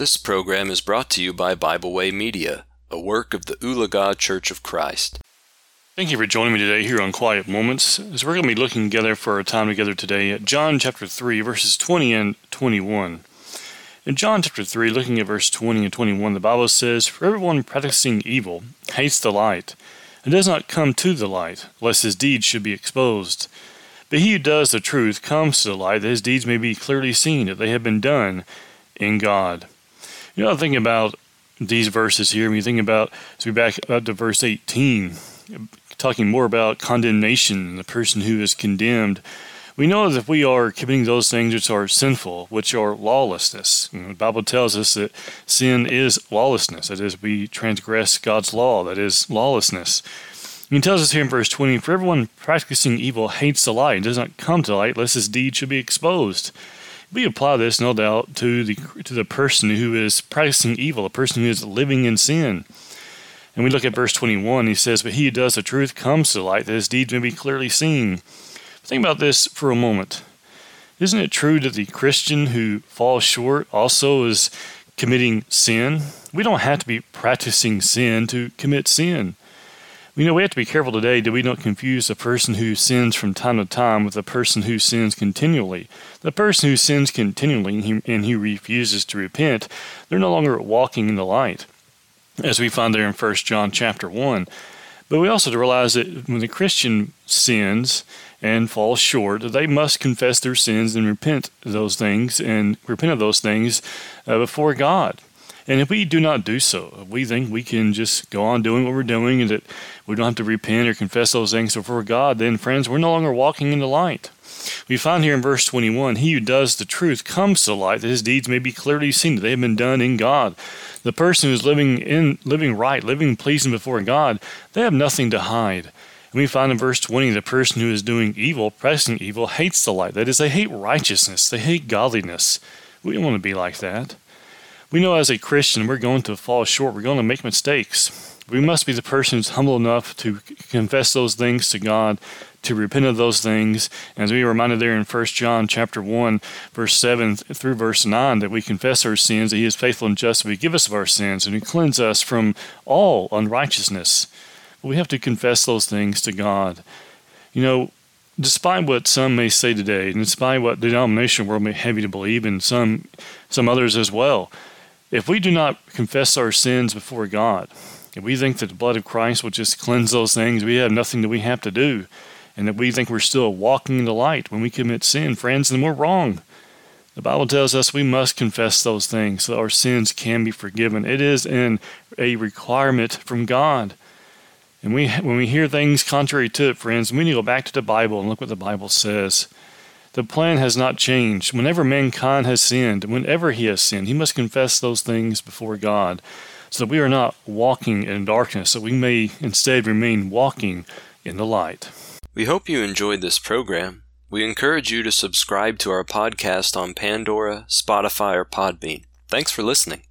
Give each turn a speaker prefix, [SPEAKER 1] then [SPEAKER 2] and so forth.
[SPEAKER 1] This program is brought to you by Bible Way Media, a work of the Ulaga Church of Christ.
[SPEAKER 2] Thank you for joining me today here on Quiet Moments. As we're going to be looking together for our time together today at John chapter 3, verses 20 and 21. In John chapter 3, looking at verse 20 and 21, the Bible says, For everyone practicing evil hates the light, and does not come to the light, lest his deeds should be exposed. But he who does the truth comes to the light, that his deeds may be clearly seen, that they have been done in God. You know, thinking about these verses here, when you think about, as we back up to verse 18, talking more about condemnation, the person who is condemned. We know that if we are committing those things which are sinful, which are lawlessness, you know, the Bible tells us that sin is lawlessness. That is, we transgress God's law. That is lawlessness. He tells us here in verse 20, For everyone practicing evil hates the light and does not come to light, lest his deed should be exposed we apply this, no doubt, to the to the person who is practicing evil, a person who is living in sin. And we look at verse 21. He says, "But he who does the truth comes to light, that his deeds may be clearly seen." Think about this for a moment. Isn't it true that the Christian who falls short also is committing sin? We don't have to be practicing sin to commit sin. You know, we have to be careful today that we don't confuse the person who sins from time to time with the person who sins continually. The person who sins continually and he refuses to repent, they're no longer walking in the light, as we find there in 1 John chapter 1. But we also realize that when the Christian sins and falls short, they must confess their sins and repent those things and repent of those things uh, before God. And if we do not do so, we think we can just go on doing what we're doing and that we don't have to repent or confess those things before God, then, friends, we're no longer walking in the light. We find here in verse 21 He who does the truth comes to light, that his deeds may be clearly seen, that they have been done in God. The person who's living in living right, living pleasing before God, they have nothing to hide. And we find in verse 20 the person who is doing evil, pressing evil, hates the light. That is, they hate righteousness, they hate godliness. We don't want to be like that. We know as a Christian we're going to fall short, we're going to make mistakes. We must be the person who's humble enough to confess those things to God, to repent of those things. As we are reminded there in 1 John chapter 1, verse 7 through verse 9, that we confess our sins, that He is faithful and just to forgive us of our sins, and to cleanse us from all unrighteousness. But we have to confess those things to God. You know, despite what some may say today, and despite what the denomination world may have you to believe, and some some others as well, if we do not confess our sins before God, if we think that the blood of Christ will just cleanse those things, we have nothing that we have to do, and that we think we're still walking in the light when we commit sin, friends, then we're wrong. The Bible tells us we must confess those things so our sins can be forgiven. It is in a requirement from God. And we, when we hear things contrary to it, friends, we need to go back to the Bible and look what the Bible says. The plan has not changed. Whenever mankind has sinned, whenever he has sinned, he must confess those things before God so that we are not walking in darkness, that we may instead remain walking in the light.
[SPEAKER 1] We hope you enjoyed this program. We encourage you to subscribe to our podcast on Pandora, Spotify, or Podbean. Thanks for listening.